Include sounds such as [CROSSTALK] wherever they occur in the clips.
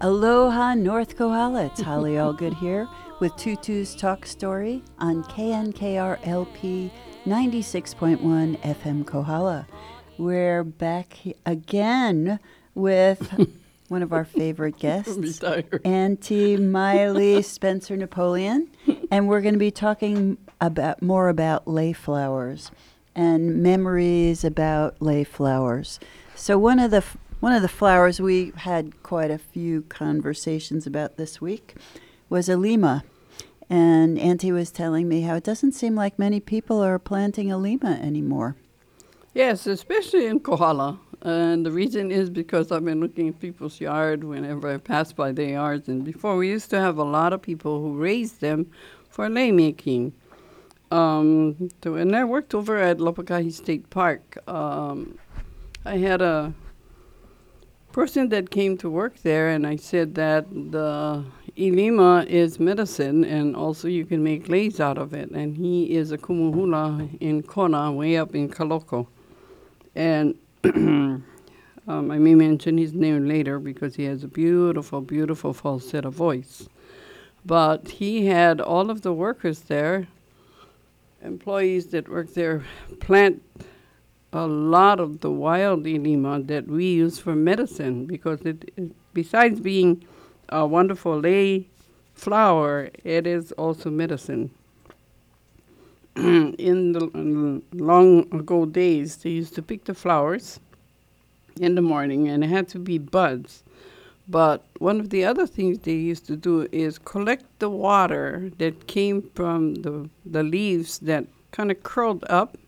Aloha, North Kohala. It's Holly Allgood here with Tutu's Talk Story on KNKRLP 96.1 FM Kohala. We're back again with [LAUGHS] one of our favorite guests, Auntie Miley Spencer Napoleon, and we're going to be talking about more about lei flowers and memories about lei flowers. So one of the one of the flowers we had quite a few conversations about this week was ilima. And Auntie was telling me how it doesn't seem like many people are planting ilima anymore. Yes, especially in Kohala. And the reason is because I've been looking at people's yard whenever I pass by their yards. And before, we used to have a lot of people who raised them for lei making. Um, when I worked over at Lapakahi State Park, um, I had a person that came to work there, and I said that the ilima is medicine, and also you can make leis out of it. And he is a kumuhula in Kona, way up in Kaloko. And [CLEARS THROAT] um, I may mention his name later because he has a beautiful, beautiful falsetto voice. But he had all of the workers there, employees that work there, plant a lot of the wild ilima that we use for medicine because it, it besides being a wonderful lei flower, it is also medicine. [CLEARS THROAT] in the long ago days, they used to pick the flowers in the morning, and it had to be buds. But one of the other things they used to do is collect the water that came from the the leaves that kind of curled up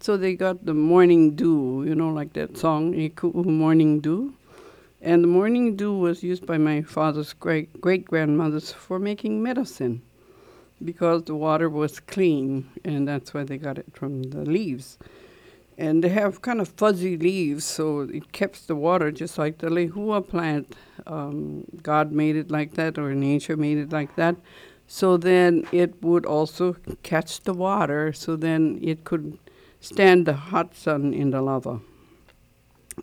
so they got the morning dew, you know, like that song, Iku'u Morning Dew. And the morning dew was used by my father's great great grandmothers for making medicine because the water was clean, and that's why they got it from the leaves. And they have kind of fuzzy leaves, so it keeps the water just like the lehua plant. Um, God made it like that, or nature made it like that. So then it would also catch the water, so then it could stand the hot sun in the lava.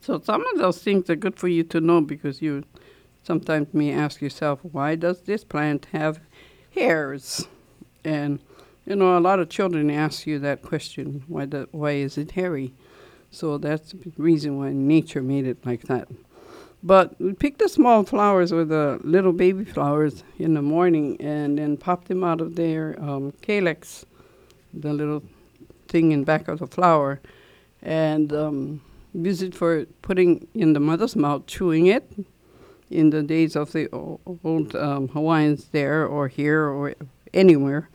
So some of those things are good for you to know because you sometimes may ask yourself, why does this plant have hairs? And you know, a lot of children ask you that question, why the, why is it hairy? So that's the reason why nature made it like that. But we pick the small flowers or the little baby flowers in the morning and then pop them out of their um, calyx, the little thing in back of the flower, and um, use it for putting in the mother's mouth, chewing it. In the days of the old um, Hawaiians there or here or anywhere,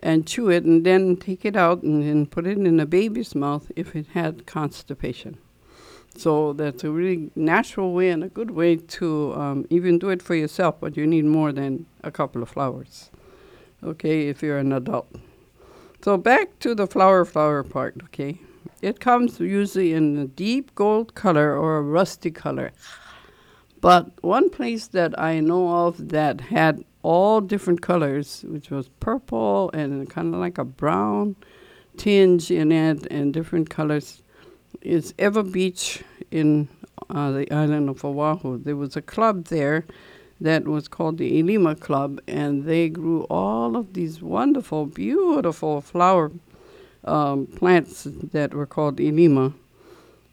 and chew it, and then take it out and then put it in a baby's mouth if it had constipation. So that's a really natural way and a good way to um, even do it for yourself, but you need more than a couple of flowers. Okay, if you're an adult. So back to the flower flower part, okay? It comes usually in a deep gold color or a rusty color. But one place that I know of that had all different colors, which was purple and kind of like a brown tinge in it and different colors, is Ewa Beach in uh, the island of Oahu. There was a club there that was called the Ilima Club, and they grew all of these wonderful, beautiful flower um, plants that were called Ilima.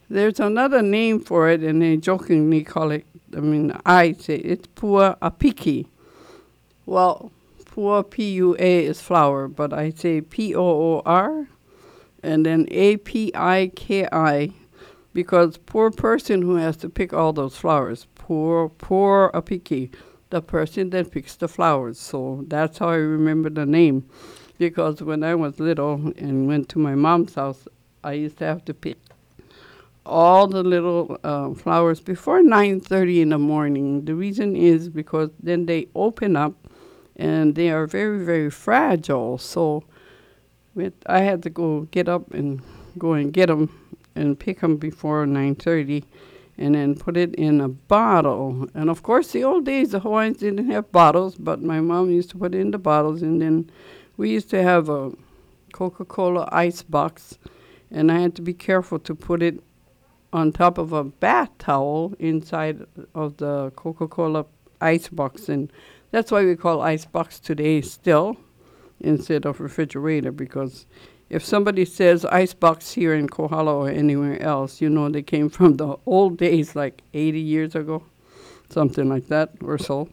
There's another name for it, and they jokingly call it, I mean, I say it's Pua Apiki. Well, Pua P U A is flower, but I say P O O R and then A P I K I because poor person who has to pick all those flowers poor, poor apiki, the person that picks the flowers. So that's how I remember the name. Because when I was little and went to my mom's house, I used to have to pick all the little uh, flowers before 9.30 in the morning. The reason is because then they open up and they are very, very fragile. So with, I had to go get up and go and get them and pick them before 9.30 and then put it in a bottle. And of course, the old days, the Hawaiians didn't have bottles, but my mom used to put it in the bottles. And then we used to have a Coca Cola ice box, and I had to be careful to put it on top of a bath towel inside of the Coca Cola ice box, and that's why we call ice box today still instead of refrigerator because if somebody says ice box here in Kohala or anywhere else, you know they came from the old days, like 80 years ago, something like that or so.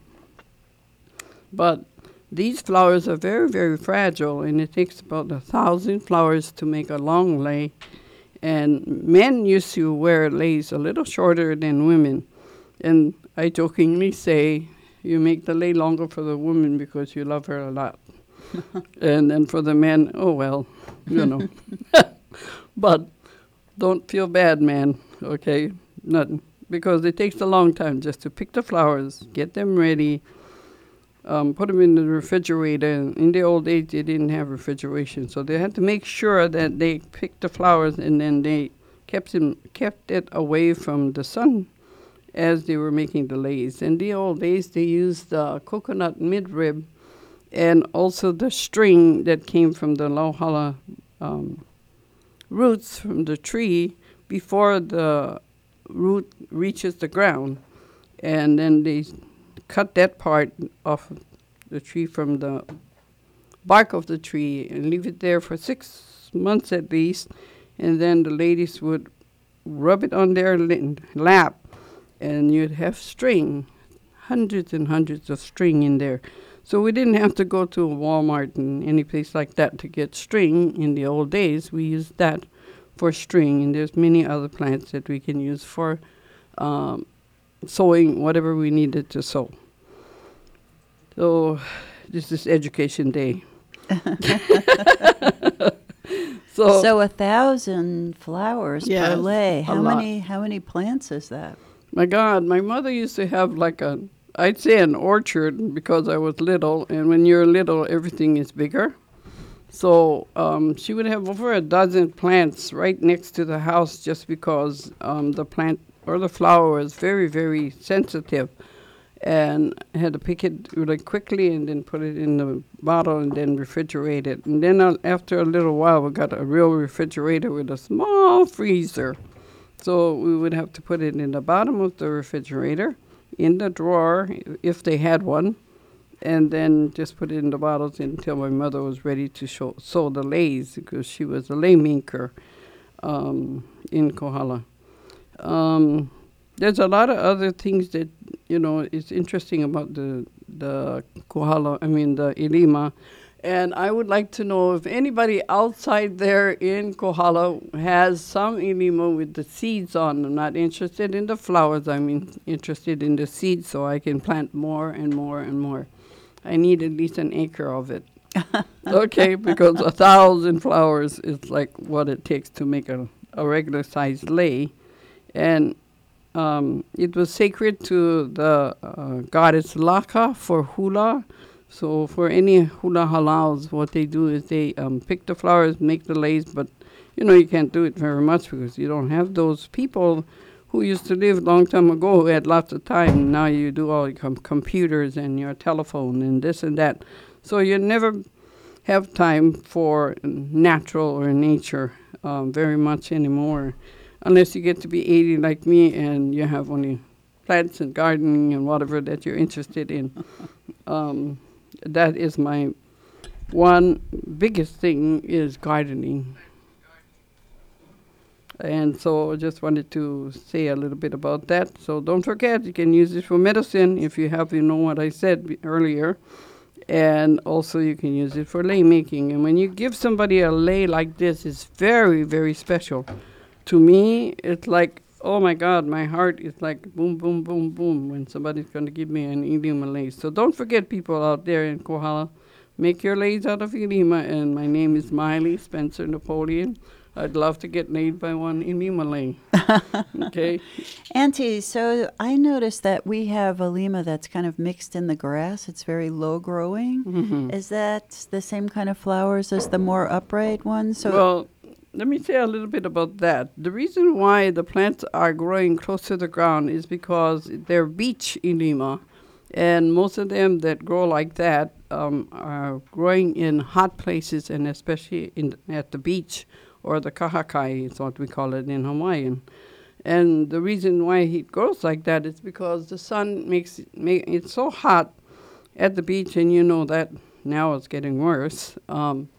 But these flowers are very, very fragile, and it takes about a thousand flowers to make a long lei. And men used to wear leis a little shorter than women. And I jokingly say, you make the lei longer for the woman because you love her a lot. And then for the men, oh well, you know. [LAUGHS] but don't feel bad, man, okay? Nothing. Because it takes a long time just to pick the flowers, get them ready, um, put them in the refrigerator. In the old days, they didn't have refrigeration, so they had to make sure that they picked the flowers and then they kept them kept it away from the sun as they were making the leis. In the old days, they used the coconut midrib and also the string that came from the lauhala um, roots from the tree before the root reaches the ground. And then they cut that part off the tree from the bark of the tree and leave it there for six months at least. And then the ladies would rub it on their lap, and you'd have string, hundreds and hundreds of string in there. So we didn't have to go to a Walmart and any place like that to get string in the old days. We used that for string, and there's many other plants that we can use for um, sewing whatever we needed to sew. So this is Education Day. [LAUGHS] [LAUGHS] so, so a thousand flowers yes, per lei. How many? How many plants is that? My God, my mother used to have like a, I'd say an orchard because I was little, and when you're little, everything is bigger. So um, she would have over a dozen plants right next to the house just because um, the plant or the flower was very, very sensitive and had to pick it really quickly and then put it in the bottle and then refrigerate it. And then uh, after a little while, we got a real refrigerator with a small freezer. So we would have to put it in the bottom of the refrigerator, in the drawer, if they had one, and then just put it in the bottles until my mother was ready to show, sew the leis because she was a lei maker um, in Kohala. Um, there's a lot of other things that you know is interesting about the the Kohala. I mean the Ilima, and I would like to know if anybody outside there in Kohala has some Ilima with the seeds on. I'm not interested in the flowers. I'm in, interested in the seeds, so I can plant more and more and more. I need at least an acre of it. [LAUGHS] okay, because a thousand flowers is like what it takes to make a, a regular sized lei. And um, it was sacred to the uh, goddess Laka for hula. So for any hula halals, what they do is they um, pick the flowers, make the leis, but you know you can't do it very much because you don't have those people who used to live a long time ago who had lots of time. Now you do all your com- computers and your telephone and this and that. So you never have time for natural or nature um, very much anymore unless you get to be 80 like me and you have only plants and gardening and whatever that you're interested in. [LAUGHS] um, that is my one biggest thing is gardening. And so I just wanted to say a little bit about that. So don't forget, you can use it for medicine if you have, you know what I said earlier. And also you can use it for lei making. And when you give somebody a lei like this, it's very, very special to me, it's like, oh my God, my heart is like boom, boom, boom, boom when somebody's going to give me an Ilima leis. So don't forget, people out there in Kohala, make your leis out of Ilima. And my name is Miley Spencer Napoleon. I'd love to get laid by one Ilima lei. [LAUGHS] okay. Auntie, so I noticed that we have ilima that's kind of mixed in the grass. It's very low growing. Mm-hmm. Is that the same kind of flowers as the more upright ones? So well, let me say a little bit about that. The reason why the plants are growing close to the ground is because they're beach ilima, and most of them that grow like that um, are growing in hot places and especially in at the beach or the kahakai is what we call it in Hawaiian. And the reason why it grows like that is because the sun makes it, make, it's so hot at the beach, and you know that now it's getting worse. Um,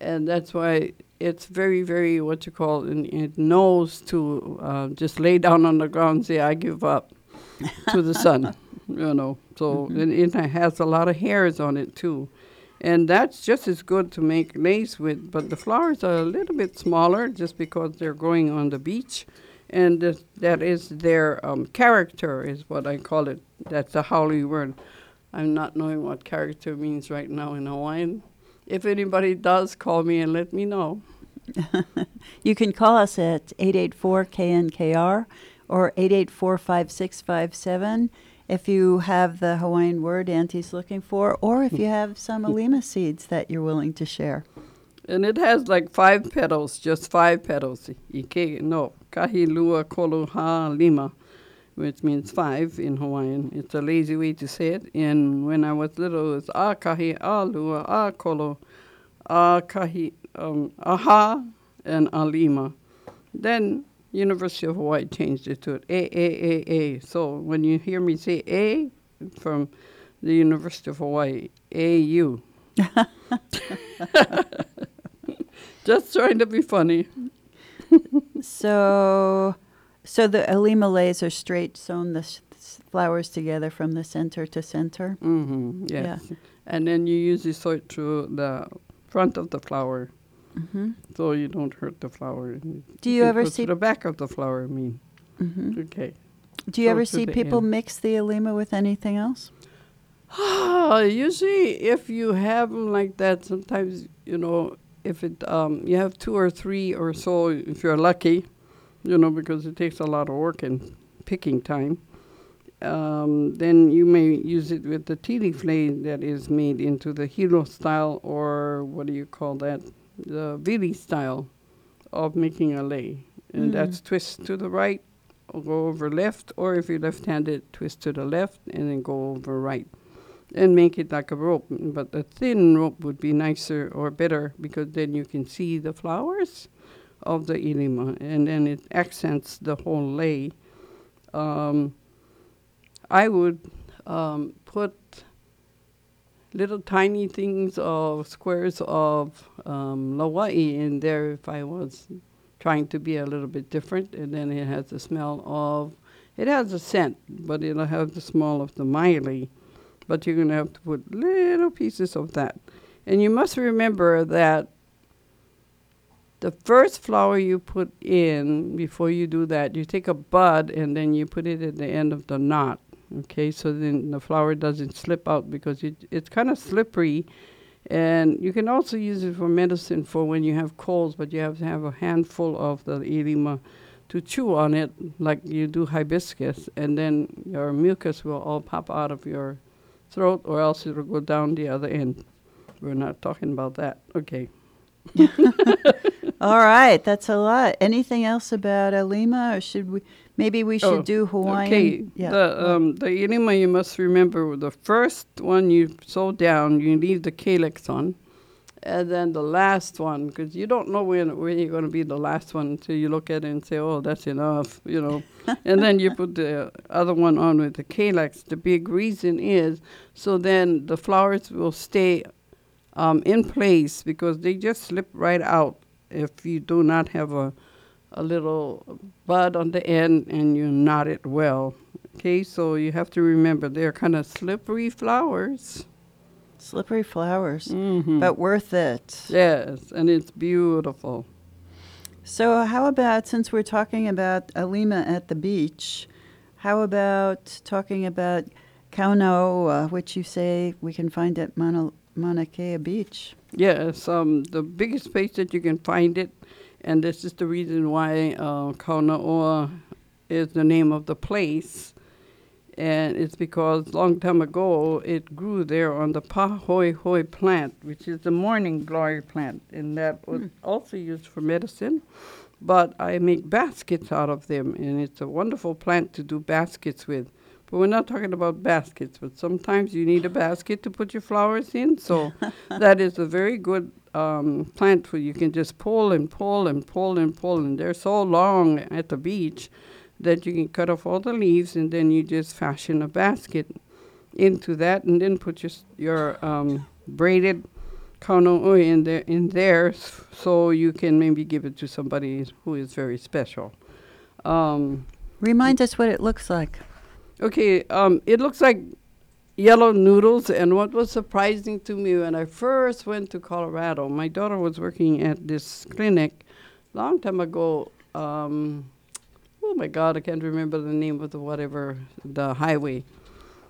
and that's why it's very, very what you call it, it knows to uh, just lay down on the ground and say, I give up [LAUGHS] to the sun, you know. So Mhm. and it has a lot of hairs on it too. And that's just as good to make lace with, but the flowers are a little bit smaller just because they're growing on the beach. And th- that is their um, character, is what I call it. That's a haole word. I'm not knowing what character means right now in Hawaiian. If anybody does, call me and let me know. [LAUGHS] You can call us at 884-KNKR or 884-5657 if you have the Hawaiian word Auntie's looking for, or if you have some [LAUGHS] ilima seeds that you're willing to share. And it has like five petals, just five petals. Ike no, kahi lua kolu lima, which means five in Hawaiian. It's a lazy way to say it. And when I was little, it was a kahi, a lua, a kolo, a kahi, um, aha, and a lima. Then University of Hawaii changed it to a, a, a, a. So when you hear me say a from the University of Hawaii, AU. [LAUGHS] [LAUGHS] Just trying to be funny. So, so the ilima leis are straight sewn the flowers together from the center to center. Mm-hmm, yes. And then you usually sew it through the front of the flower hmm so you don't hurt the flower. Do you ever see- the back of the flower? I mean, hmm okay. Do you Sew ever see people end. mix the ilima with anything else? usually, if you have them like that, sometimes you know if it um, you have two or three or so, if you're lucky, you know, because it takes a lot of work and picking time. Um, then you may use it with the tea leaf lei that is made into the hilo style, or what do you call that? The vili style of making a lei, and Mm. that's twist to the right, or go over left, or if you're left-handed, twist to the left and then go over right and make it like a rope. But a thin rope would be nicer or better because then you can see the flowers of the ilima and then it accents the whole lei. Um, I would um, put little tiny things of squares of um, lauae in there if I was trying to be a little bit different. And then it has the smell of, it has a scent, but it'll have the smell of the maile but you're going to have to put little pieces of that. And you must remember that the first flower you put in before you do that, you take a bud and then you put it at the end of the knot. Okay, so then the flower doesn't slip out because it, it's kind of slippery. And you can also use it for medicine for when you have colds, but you have to have a handful of the ilima to chew on it like you do hibiscus, and then your mucus will all pop out of your throat, or else it'll go down the other end. We're not talking about that. Okay. [LAUGHS] [LAUGHS] All right, that's a lot. Anything else about ilima, or should we? Maybe we should Oh, do Hawaiian. Okay. Yeah. The um the enema you must remember the first one you sew down, you leave the calyx on, and then the last one because you don't know when when you're going to be the last one until you look at it and say, oh, that's enough, you know, [LAUGHS] and then you put the other one on with the calyx. The big reason is so then the flowers will stay um, in place because they just slip right out if you do not have a a little bud on the end and you knot it well. Okay, so you have to remember they're kind of slippery flowers. Slippery flowers, Mm-hmm. but worth it. yes, and it's beautiful. So, how about since we're talking about ilima at the beach, how about talking about Kaunaoa, which you say we can find at Mauna, Mauna Kea Beach? Yes, um, the biggest place that you can find it, and this is the reason why uh, Kaunaoa is the name of the place, and it's because long time ago it grew there on the pohuehue plant, which is the morning glory plant, and that was also used for medicine. But I make baskets out of them, and it's a wonderful plant to do baskets with. But we're not talking about baskets, but sometimes you need a basket to put your flowers in. So [LAUGHS] that is a very good um, plant where you can just pull and pull and pull and pull. And they're so long at the beach that you can cut off all the leaves and then you just fashion a basket into that and then put your, your um, braided kaunaoa in there, in there so you can maybe give it to somebody who is very special. Um, Remind us what it looks like. Okay, um, it looks like yellow noodles. And what was surprising to me when I first went to Colorado, my daughter was working at this clinic long time ago. Um, oh my God, I can't remember the name of the whatever, the highway.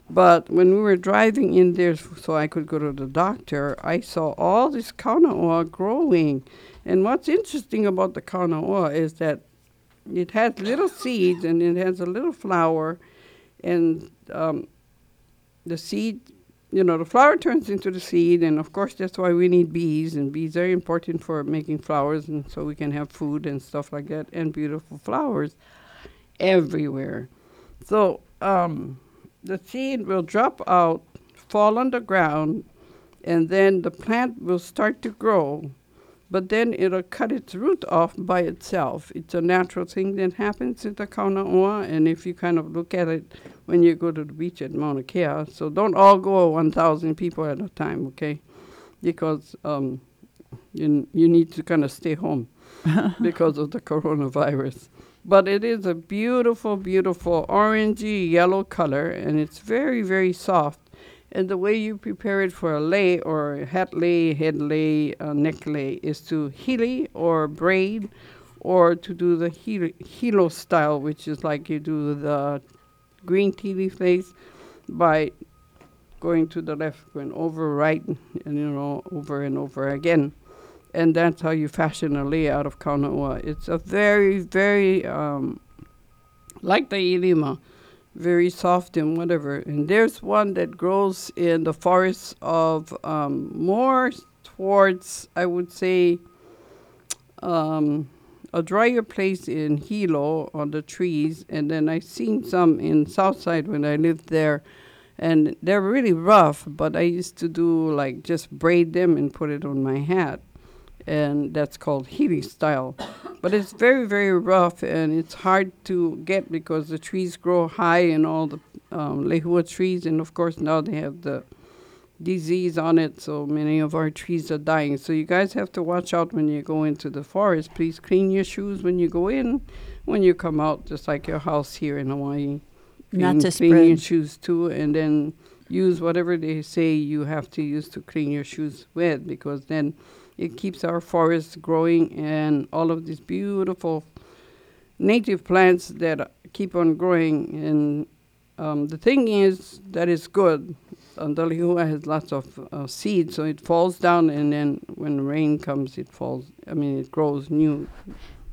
But when we were driving in there so I could go to the doctor, I saw all this kauno'a growing. And what's interesting about the kauno'a is that it has little seeds and it has a little flower. And um, the seed, you know, the flower turns into the seed. And of course, that's why we need bees. And bees are important for making flowers and so we can have food and stuff like that and beautiful flowers everywhere. So, um, the seed will drop out, fall on the ground, and then the plant will start to grow. But then it'll cut its root off by itself. It's a natural thing that happens in the Kauno'a, and if you kind of look at it when you go to the beach at Mauna Kea, so don't all go 1,000 people at a time, okay? Because um, you, you need to kind of stay home [LAUGHS] because of the coronavirus. But it is a beautiful, beautiful orangey yellow color, and it's very, very soft. And the way you prepare it for a lei or hat lei, head lei, uh, neck lei is to hili or braid, or to do the hilo style, which is like you do the green tea leaf lace by going to the left and over right, and you know over and over again and that's how you fashion a lei out of kauno'a. It's a very, very, um, like the ilima, very soft and whatever. And there's one that grows in the forests of um, more towards, I would say, um, a drier place in Hilo on the trees, and then I seen some in Southside when I lived there, and they're really rough. But I used to do like just braid them and put it on my hat and that's called hili style. But it's very, very rough and it's hard to get because the trees grow high and all the um, lehua trees, and of course now they have the disease on it, so many of our trees are dying. So you guys have to watch out when you go into the forest. Please clean your shoes when you go in, when you come out, just like your house here in Hawaii. Clean, Not to clean spread. your shoes too, and then use whatever they say you have to use to clean your shoes with, because then it keeps our forests growing and all of these beautiful native plants that keep on growing. And um, the thing is that is good. Andalihua has lots of uh, seeds, so it falls down, and then when rain comes, it falls. I mean, it grows new,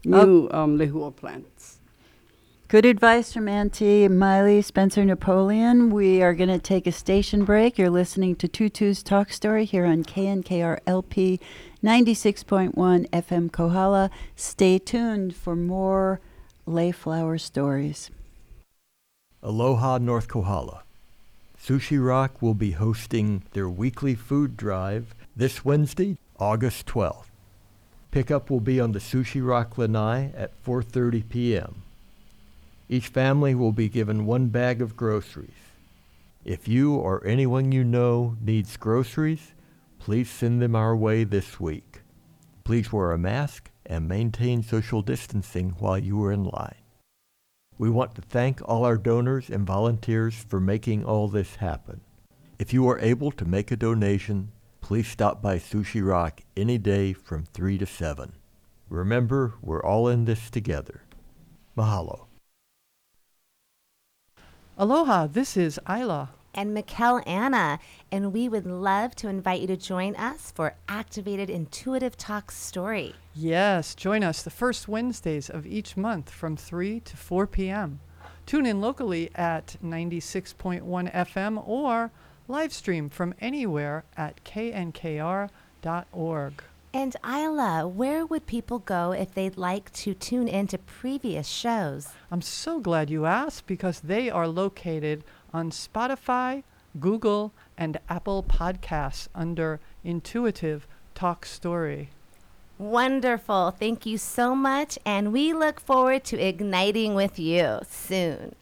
new um, lehua plants. Good advice from Auntie Miley Spencer Napoleon. We are going to take a station break. You're listening to Tutu's Talk Story here on KNKR LP 96.1 FM Kohala. Stay tuned for more Layflower stories. Aloha, North Kohala. Sushi Rock will be hosting their weekly food drive this Wednesday, August 12th. Pickup will be on the Sushi Rock Lanai at 4:30 p.m. Each family will be given one bag of groceries. If you or anyone you know needs groceries, please send them our way this week. Please wear a mask and maintain social distancing while you are in line. We want to thank all our donors and volunteers for making all this happen. If you are able to make a donation, please stop by Sushi Rock any day from 3 to 7. Remember, we're all in this together. Mahalo. Aloha, this is Isla and Mikkel Anna, and we would love to invite you to join us for Activated Intuitive Talk Story. Yes, join us the first Wednesdays of each month from 3 to 4 p.m. Tune in locally at 96.1 FM or live stream from anywhere at knkr.org. And Isla, where would people go if they'd like to tune in to previous shows? I'm so glad you asked because they are located on Spotify, Google, and Apple Podcasts under Intuitive Talk Story. Wonderful. Thank you so much. And we look forward to igniting with you soon.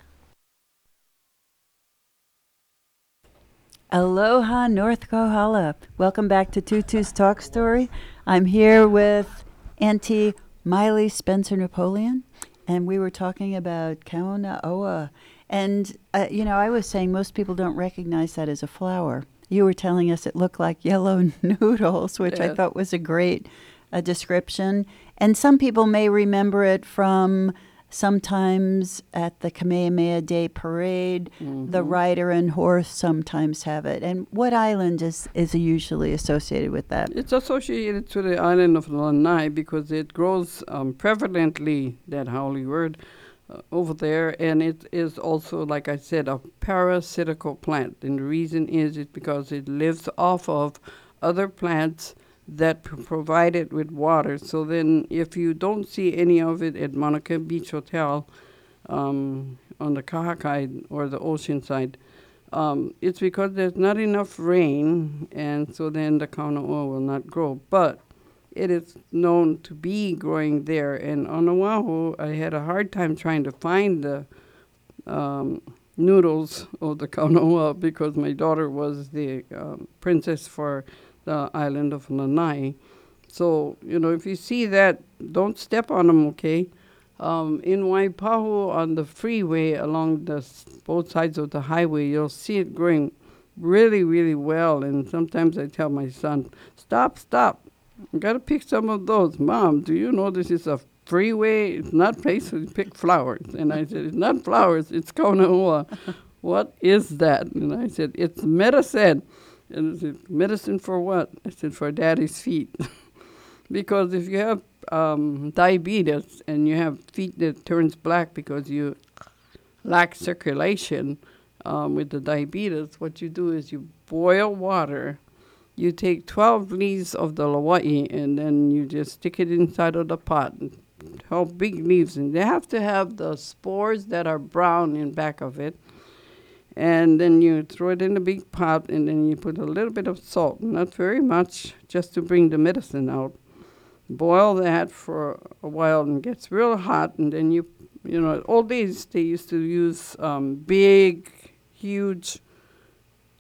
Aloha, North Kohala. Welcome back to Tutu's Talk Story. I'm here with Auntie Miley Spencer Napoleon, and we were talking about Kaunaoa. And, uh, you know, I was saying most people don't recognize that as a flower. You were telling us it looked like [LAUGHS] yellow noodles, which I thought was a great uh, description. And some people may remember it from sometimes at the Kamehameha Day parade. The rider and horse sometimes have it. And what island is, is usually associated with that? It's associated to the island of Lanai because it grows um, prevalently, that haole word, over there. And it is also, like I said, a parasitical plant. And the reason is it because it lives off of other plants that provide it with water. So then, if you don't see any of it at Mauna Kea Beach Hotel um, on the Kahakai or the ocean side, um, it's because there's not enough rain, and so then the kaunaoa will not grow. But it is known to be growing there. And on Oahu, I had a hard time trying to find the um, noodles of the kaunaoa because my daughter was the um, princess for the island of Lanai. So, you know, if you see that, don't step on them, okay? Um, in Waipahu on the freeway along the both sides of the highway, you'll see it growing really, really well. And sometimes I tell my son, stop, stop. You got to pick some of those. Mom, do you know this is a freeway? It's not place to pick flowers. And I said, it's not flowers, it's kaunaoa. [LAUGHS] what is that? And I said, it's medicine. And I said, medicine for what? I said, for daddy's feet. [LAUGHS] because if you have um, diabetes and you have feet that turns black because you lack circulation um, with the diabetes, what you do is you boil water. You take 12 leaves of the lauae and then you just stick it inside of the pot. 12 big leaves. And they have to have the spores that are brown in back of it. And then you throw it in a big pot and then you put a little bit of salt, not very much, just to bring the medicine out boil that for a while and it gets real hot and then you you know old days they used to use um, big huge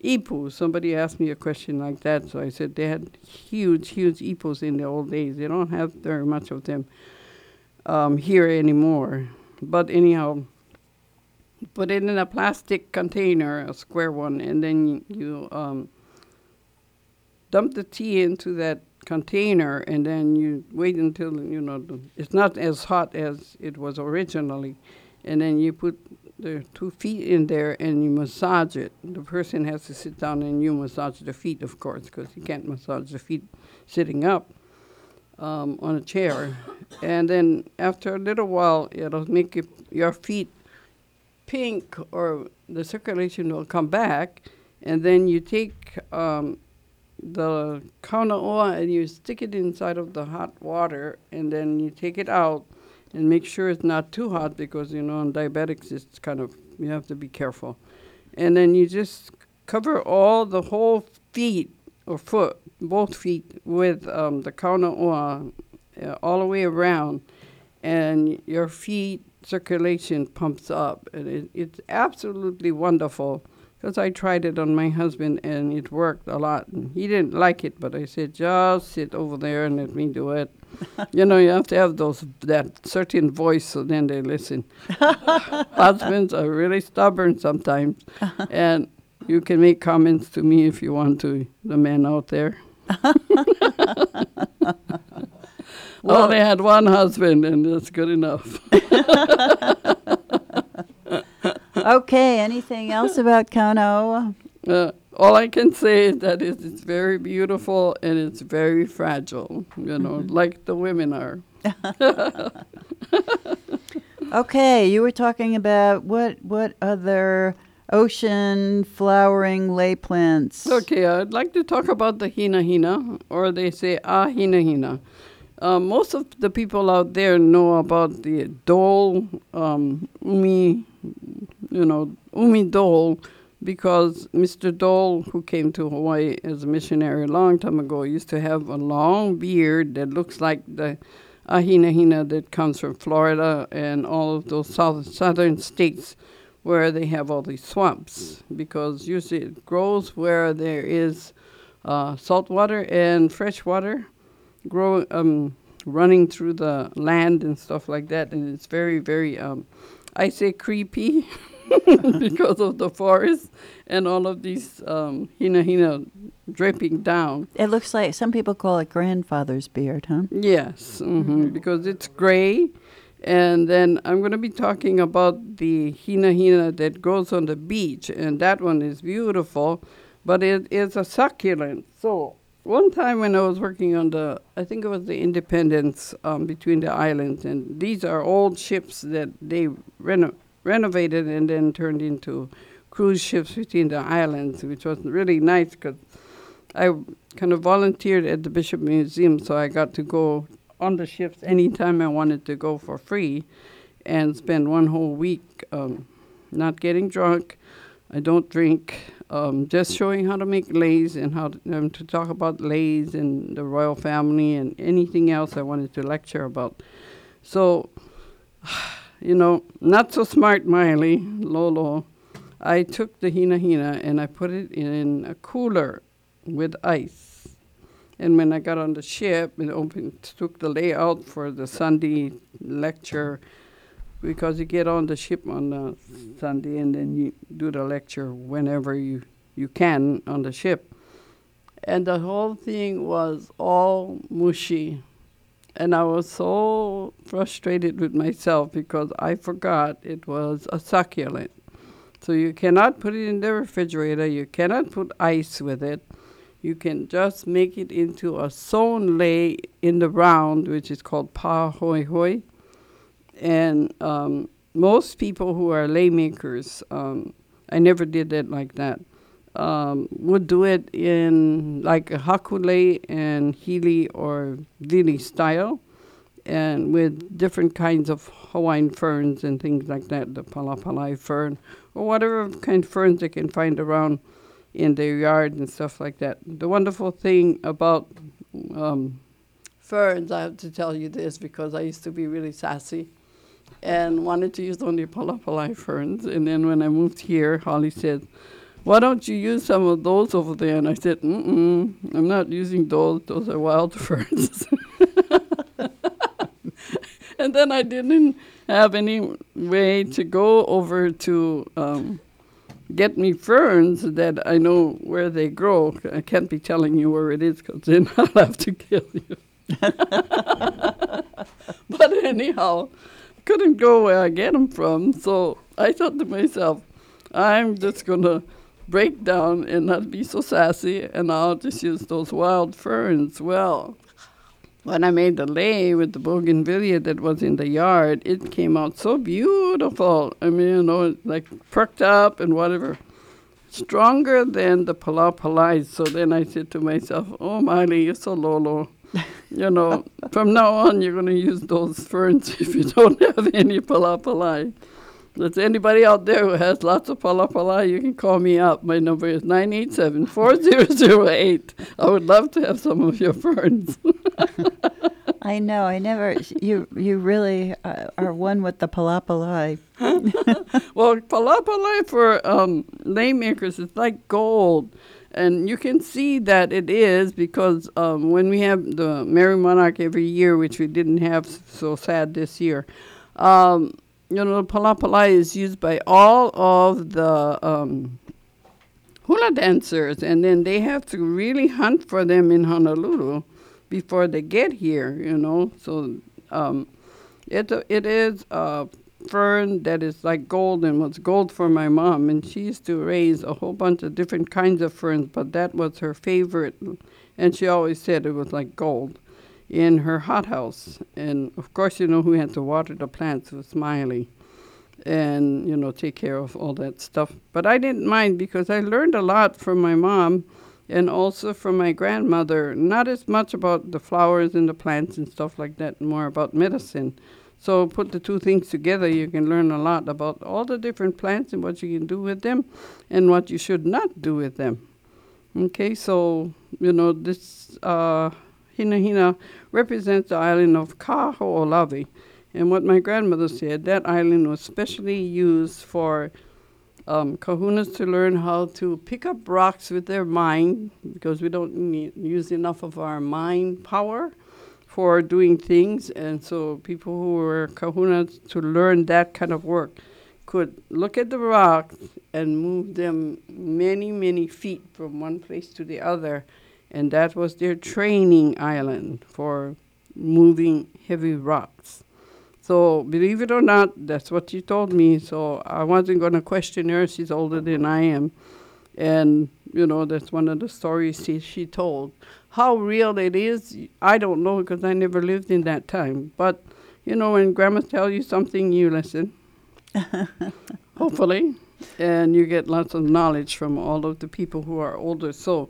ipu somebody asked me a question like that so i said they had huge huge ipus in the old days. They don't have very much of them um, here anymore. But anyhow put it in a plastic container a square one and then you, um, dump the tea into that container and then you wait until you know it's not as hot as it was originally. And then you put the two feet in there and you massage it. The person has to sit down and you massage the feet of course because you can't massage the feet sitting up um, on a chair. And then after a little while it'll make it, your feet pink or the circulation will come back. And then you take um, the kaunaoa and you stick it inside of the hot water and then you take it out and make sure it's not too hot because you know on diabetics it's kind of you have to be careful. And then you just cover all the whole feet or foot both feet with um, the kaunaoa uh, all the way around and your feet circulation pumps up and it, it's absolutely wonderful because I tried it on my husband and it worked a lot. And he didn't like it, but I said, just sit over there and let me do it. [LAUGHS] you know, you have to have those that certain voice, so then they listen. [LAUGHS] Husbands are really stubborn sometimes, [LAUGHS] and you can make comments to me if you want to, the men out there. well, they had one husband, and that's good enough. Okay, anything else about Kaunaoa? Uh, all I can say is that it's, it's very beautiful and it's very fragile, you know, like the women are. [LAUGHS] Okay, you were talking about what what other ocean flowering lei plants? Okay, I'd like to talk about the hina hina, or they say ah hina hina. Uh, most of the people out there know about the dole, um, umi, you know, umi dole, because Mr. Dole, who came to Hawaii as a missionary a long time ago, used to have a long beard that looks like the ahina hina that comes from Florida and all of those south, southern states where they have all these swamps because usually it grows where there is uh, salt water and fresh water grow, um, running through the land and stuff like that. And it's very, very, um, I say creepy [LAUGHS] because of the forest and all of these um, hina hina dripping down. It looks like some people call it grandfather's beard, huh? Yes, hmm because it's gray. And then I'm going to be talking about the hina hina that grows on the beach, and that one is beautiful, but it is a succulent. So one time when I was working on the, I think it was the Independence um, between the islands, and these are old ships that they reno- renovated and then turned into cruise ships between the islands, which was really nice because I kind of volunteered at the Bishop Museum, so I got to go on the ships anytime I wanted to go for free and spend one whole week um, not getting drunk. I don't drink, um, just showing how to make leis and how to, um, to talk about leis and the royal family and anything else I wanted to lecture about. So, [SIGHS] you know, not so smart, Miley, Lolo. I took the hina hina and I put it in a cooler with ice. And when I got on the ship and opened, took the layout for the Sunday lecture, because you get on the ship on the Sunday and then you do the lecture whenever you, you can on the ship. And the whole thing was all mushy. And I was so frustrated with myself because I forgot it was a succulent. So you cannot put it in the refrigerator, you cannot put ice with it you can just make it into a sewn lei in the round, which is called pa hoi hoi. And um, most people who are lei makers, um, I never did it like that, um, would do it in like a hakule and hili or vili style, and with different kinds of Hawaiian ferns and things like that, the palapalai fern, or whatever kind of ferns they can find around in their yard and stuff like that. The wonderful thing about um, ferns, I have to tell you this because I used to be really sassy and wanted to use only palapalai ferns. And then when I moved here, Holly said, why don't you use some of those over there? And I said, mm-mm, I'm not using those. Those are wild ferns. [LAUGHS] and then I didn't have any way to go over to um, get me ferns that I know where they grow. I can't be telling you where it is because then [LAUGHS] I'll have to kill you. [LAUGHS] but anyhow, couldn't go where I get them from, so I thought to myself, I'm just gonna break down and not be so sassy, and I'll just use those wild ferns. Well, when I made the lei with the bougainvillea that was in the yard, it came out so beautiful. I mean, you know, like perked up and whatever. Stronger than the palapalai. So then I said to myself, oh, Miley, you're so lolo. You know, from now on, you're going to use those ferns [LAUGHS] if you don't have any palapalai. If anybody out there who has lots of palapalai, you can call me up. My number is 987 4008. I would love to have some of your ferns. [LAUGHS] I know. I never. You you really uh, are one with the palapalai. [LAUGHS] well, palapalai for um, lei makers is like gold. And you can see that it is because um, when we have the Merrie Monarch every year, which we didn't have so sad this year, um, you know, palapalai is used by all of the um, hula dancers, and then they have to really hunt for them in Honolulu before they get here, you know. So um, it, it is a fern that is like gold and was gold for my mom. And she used to raise a whole bunch of different kinds of ferns, but that was her favorite. And she always said it was like gold in her hothouse. And of course, you know who had to water the plants was Smiley and, you know, take care of all that stuff. But I didn't mind because I learned a lot from my mom and also from my grandmother, not as much about the flowers and the plants and stuff like that, more about medicine. So put the two things together, you can learn a lot about all the different plants and what you can do with them and what you should not do with them. Okay, so, you know, this uh, Hina Hina represents the island of Kaho'olawe. And what my grandmother said, that island was specially used for um, kahunas to learn how to pick up rocks with their mind because we don't need, use enough of our mind power for doing things. And so people who were kahunas to learn that kind of work could look at the rocks and move them many, many feet from one place to the other. And that was their training island for moving heavy rocks. So believe it or not, that's what she told me. So I wasn't going to question her. She's older than I am. And, you know, that's one of the stories she, she told. How real it is, I don't know because I never lived in that time. But, you know, when grandma tells you something, you listen. [LAUGHS] Hopefully. And you get lots of knowledge from all of the people who are older. So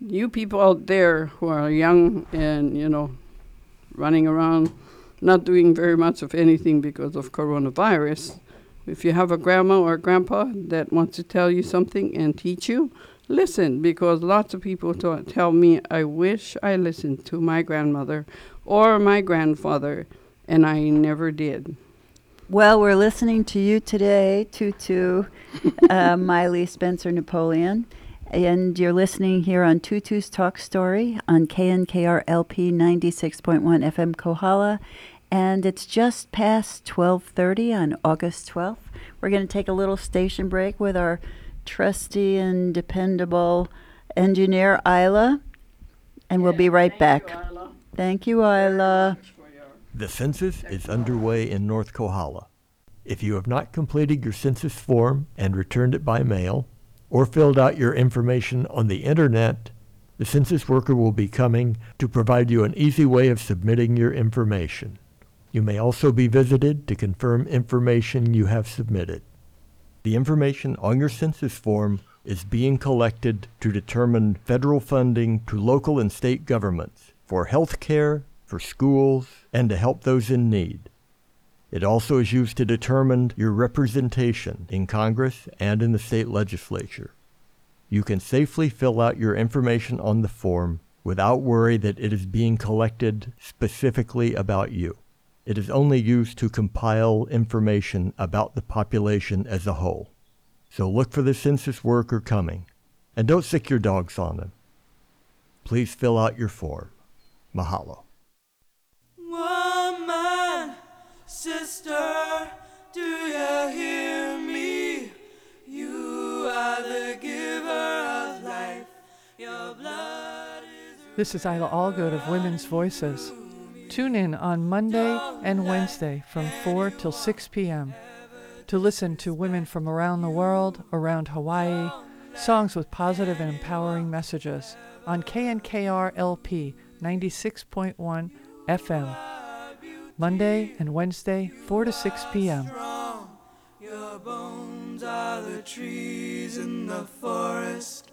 you people out there who are young and, you know, running around, not doing very much of anything because of coronavirus. If you have a grandma or a grandpa that wants to tell you something and teach you, listen because lots of people t- tell me, I wish I listened to my grandmother or my grandfather, and I never did. Well, we're listening to you today, Tutu, uh, [LAUGHS] Miley Spencer Napoleon. And you're listening here on Tutu's Talk Story on KNKR LP 96.1 FM Kohala. And it's just past 12:30 on August 12th. We're going to take a little station break with our trusty and dependable engineer Isla, and we'll be right back. Thank you, Isla. The census is underway in North Kohala. If you have not completed your census form and returned it by mail, or filled out your information on the internet, the census worker will be coming to provide you an easy way of submitting your information. You may also be visited to confirm information you have submitted. The information on your census form is being collected to determine federal funding to local and state governments for health care, for schools, and to help those in need. It also is used to determine your representation in Congress and in the state legislature. You can safely fill out your information on the form without worry that it is being collected specifically about you. It is only used to compile information about the population as a whole. So look for the census worker coming, and don't sick your dogs on them. Please fill out your form. Mahalo. Woman, sister, do you hear me? You are the giver of life. Your blood is This is Isla Allgood of Women's Voices. Tune in on Monday and Wednesday from 4 till 6 p.m. to listen to women from around the world, around Hawaii, songs with positive and empowering messages on KNKR LP 96.1 FM. Monday and Wednesday, 4 to 6 p.m. Your bones are the trees in the forest.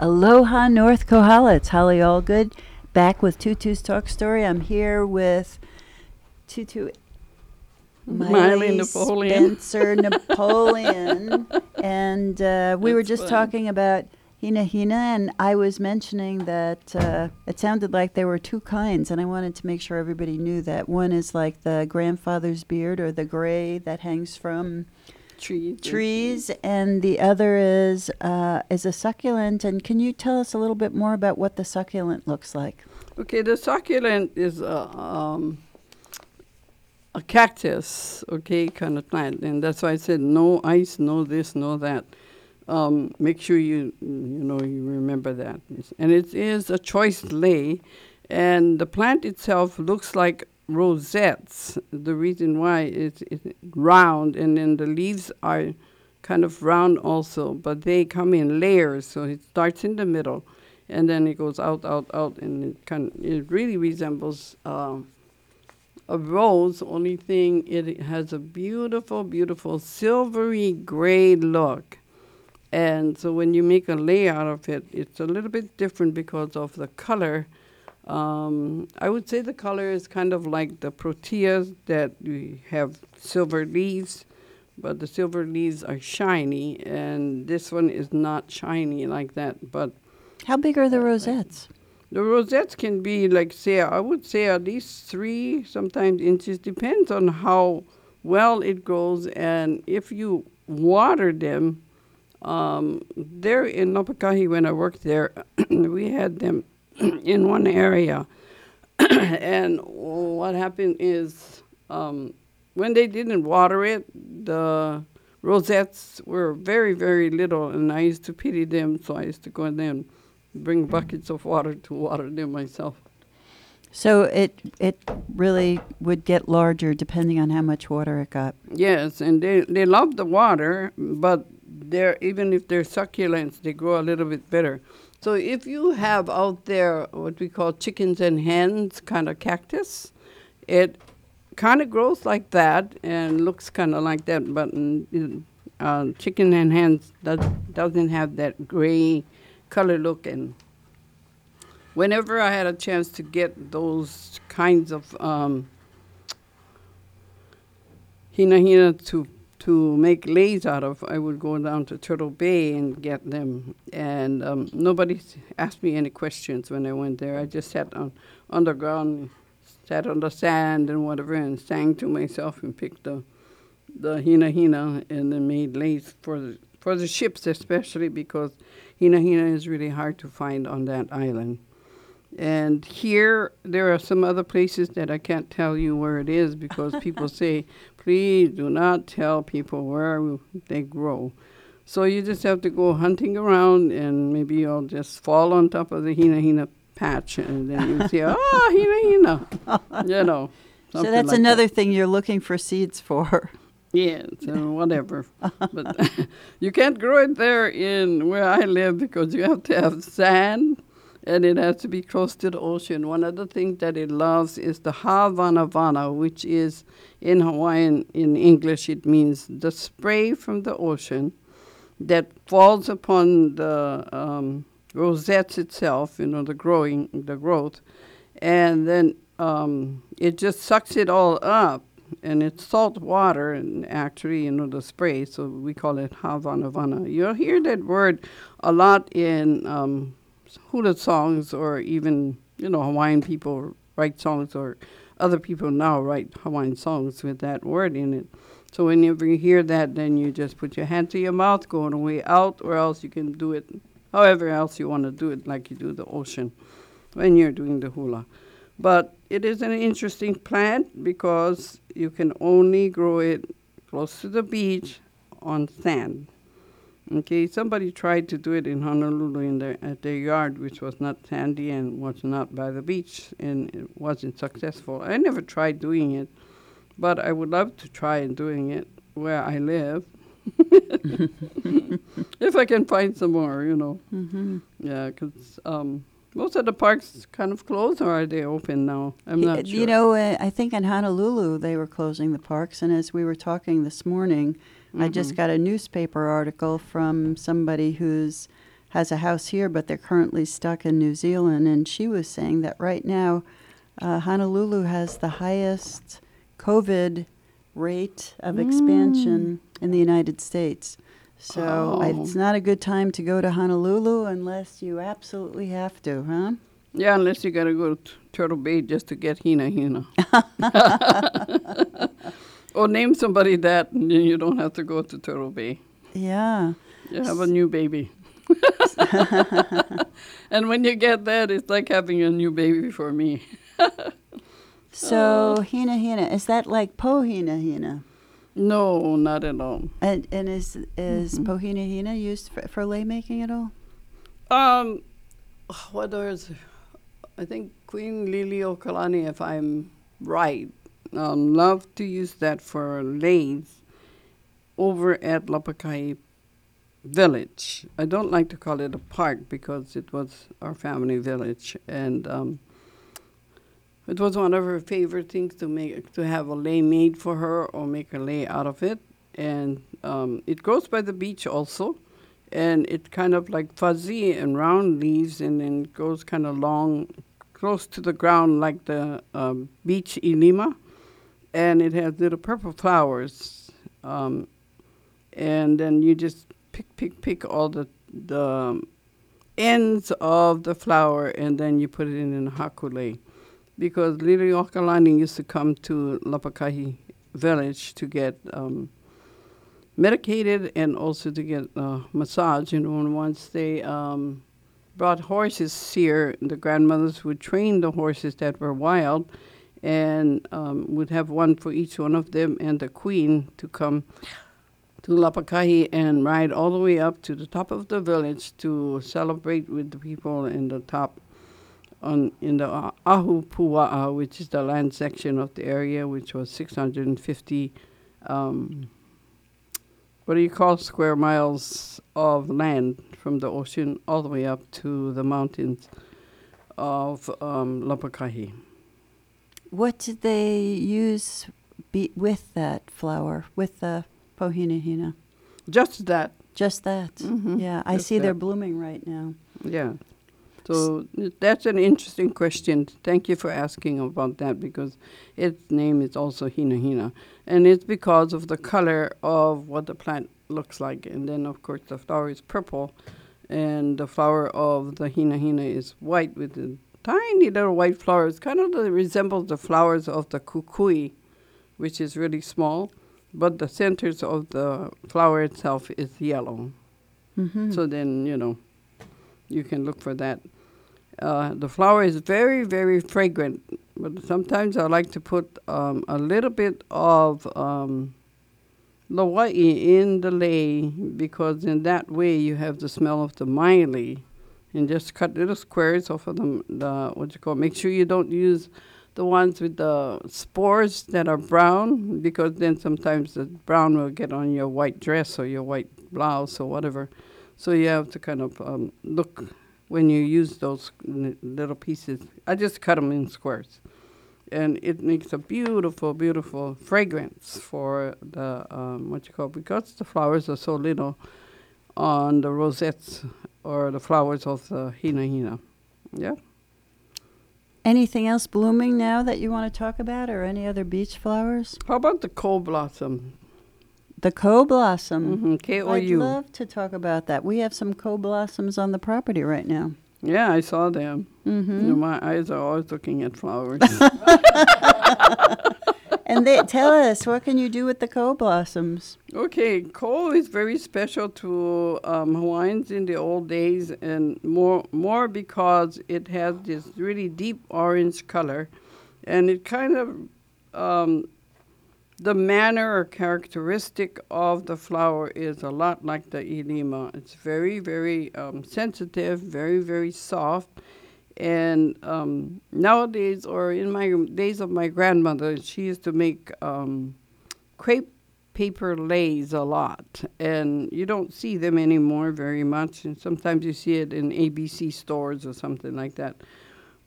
Aloha, North Kohala. It's Holly Allgood back with Tutu's Talk Story. I'm here with Tutu Miley Napoleon. Spencer [LAUGHS] Napoleon. and uh, we were just fun. talking about Hina Hina, and I was mentioning that uh, it sounded like there were two kinds, and I wanted to make sure everybody knew that. One is like the grandfather's beard or the gray that hangs from Trees. trees, and the other is uh, is a succulent. And can you tell us a little bit more about what the succulent looks like? Okay, the succulent is a, um, a cactus, okay, kind of plant. And that's why I said no ice, no this, no that. Um, make sure you, you know, you remember that. And it is a choice lei. And the plant itself looks like rosettes. The reason why is it's round, and then the leaves are kind of round also, but they come in layers. So it starts in the middle, and then it goes out, out, out, and it kind it really resembles um, a rose. Only thing it has a beautiful, beautiful silvery gray look. And so when you make a lei out of it, it's a little bit different because of the color Um, I would say the color is kind of like the proteas that we have silver leaves, but the silver leaves are shiny, and this one is not shiny like that. But How big are the rosettes? the rosettes can be like say I would say at least three, sometimes inches, depends on how well it grows and if you water them. Um, there in Lapakahi when I worked there, [CLEARS THROAT] we had them [CLEARS THROAT] in one area, [CLEARS THROAT] and what happened is um, when they didn't water it, the rosettes were very very little, and I used to pity them, so I used to go in there and bring buckets of water to water them myself. So it it really would get larger depending on how much water it got. Yes, and they, they love the water, but they're even if they're succulents, they grow a little bit better. So if you have out there what we call chickens and hens kind of cactus, it kind of grows like that and looks kind of like that, but mm, uh, chicken and hens does, doesn't have that gray color look. And whenever I had a chance to get those kinds of um, hina hina to to make leis out of, I would go down to Turtle Bay and get them. And um, nobody asked me any questions when I went there. I just sat on on the ground, sat on the sand and whatever, and sang to myself and picked the the hina hina and then made lays for the for the ships especially because hina hina is really hard to find on that island. And here, there are some other places that I can't tell you where it is because people [LAUGHS] say, please do not tell people where they grow. So you just have to go hunting around and maybe you'll just fall on top of the hina hina patch and then you see, oh, hina hina. You know. So that's like that. another thing you're looking for seeds for. Yeah, so whatever. [LAUGHS] but [LAUGHS] you can't grow it there in where I live because you have to have sand and it has to be close to the ocean. One of the things that it loves is the Havanavana, which is in Hawaiian, in English, it means the spray from the ocean that falls upon the um, rosettes itself, you know, the growing, the growth, and then um, it just sucks it all up and it's salt water and actually you know the spray so we call it havanavana you'll hear that word a lot in um, hula songs or even you know hawaiian people write songs or other people now write hawaiian songs with that word in it so whenever you hear that then you just put your hand to your mouth go the way out or else you can do it however else you want to do it like you do the ocean when you're doing the hula but it is an interesting plant because you can only grow it close to the beach on sand. Okay, somebody tried to do it in Honolulu in their, at their yard, which was not sandy and was not by the beach, and it wasn't successful. I never tried doing it, but I would love to try doing it where I live. [LAUGHS] if I can find some more, you know. Mm-hmm. Yeah, because um, most of the parks kind of closed, or are they open now? I'm not sure. You know, uh, I think in Honolulu they were closing the parks, and as we were talking this morning, I just Mhm. got a newspaper article from somebody who's has a house here, but they're currently stuck in New Zealand, and she was saying that right now, uh, Honolulu has the highest COVID rate of expansion in the United States. So I- Oh. it's not a good time to go to Honolulu unless you absolutely have to, huh? Yeah, unless you gotta go to Turtle Bay just to get Hina Hina. [LAUGHS] [LAUGHS] or name somebody that, and then you don't have to go to Turtle Bay. Yeah. You have a new baby. [LAUGHS] and when you get that, it's like having a new baby for me. [LAUGHS] So hina hina is that like pohina hina? Hina? No, not at all. And and is is Mhm. pohina hina used for, for lei making at all? Um, what is? I think Queen Liliuokalani, if I'm right, um, love to use that for leis over at Lapakahi Village. I don't like to call it a park because it was our family village, and um, it was one of her favorite things to make to have a lei made for her or make a lei out of it. And um, it grows by the beach also and it kind of like fuzzy and round leaves and then goes kind of long close to the ground like the um, beach Ilima, and it has little purple flowers. Um, and then you just pick, pick, pick all the the ends of the flower, and then you put it in a hakule. Because Liliuokalani used to come to Lapakahi village to get um, medicated and also to get uh, massage. And once they um, brought horses here, the grandmothers would train the horses that were wild and um, would have one for each one of them and the queen to come to Lapakahi and ride all the way up to the top of the village to celebrate with the people in the top on in the uh, Ahu which is the land section of the area, which was 650, um, what do you call square miles of land from the ocean all the way up to the mountains of um, Lapakahi. What did they use be- with that flower, with the pohinahina? Just that, Just that. Mhm, Yeah, I just see they're blooming right now. yeah. So that's an interesting question. Thank you for asking about that because its name is also hina hina, and it's because of the color of what the plant looks like. And then, of course, the flower is purple, and the flower of the hina hina is white with the tiny little white flowers. Kind of resembles the flowers of the kukui, which is really small, but the centers of the flower itself is yellow. Mm-hmm. So then, you know, you can look for that. Uh, the flower is very, very fragrant, but sometimes I like to put um, a little bit of um, Hawaii in the lei because in that way you have the smell of the maile. And just cut little squares off of them, the what you call. Make sure you don't use the ones with the spores that are brown because then sometimes the brown will get on your white dress or your white blouse or whatever. So you have to kind of um, look when you use those little pieces. I just cut them in squares, and it makes a beautiful, beautiful fragrance for the um, what you call because the flowers are so little on the rosettes or the flowers of the hina hina. Yeah. Anything else blooming now that you want to talk about, or any other beach flowers? How about the kou blossom? The kou blossom. Mm-hmm. K O I'd love to talk about that. We have some kou blossoms on the property right now. Yeah, I saw them. Mm-hmm. You know, my eyes are always looking at flowers. [LAUGHS] [LAUGHS] and they tell us what can you do with the kou blossoms? Okay, kou is very special to um, Hawaiians in the old days, and more more because it has this really deep orange color, and it kind of um, the manner or characteristic of the flower is a lot like the ilima. It's very very um, sensitive, very very soft, and um, nowadays or in my days of my grandmother, she used to make um, crepe paper leis a lot, and you don't see them anymore very much. And sometimes you see it in ABC stores or something like that.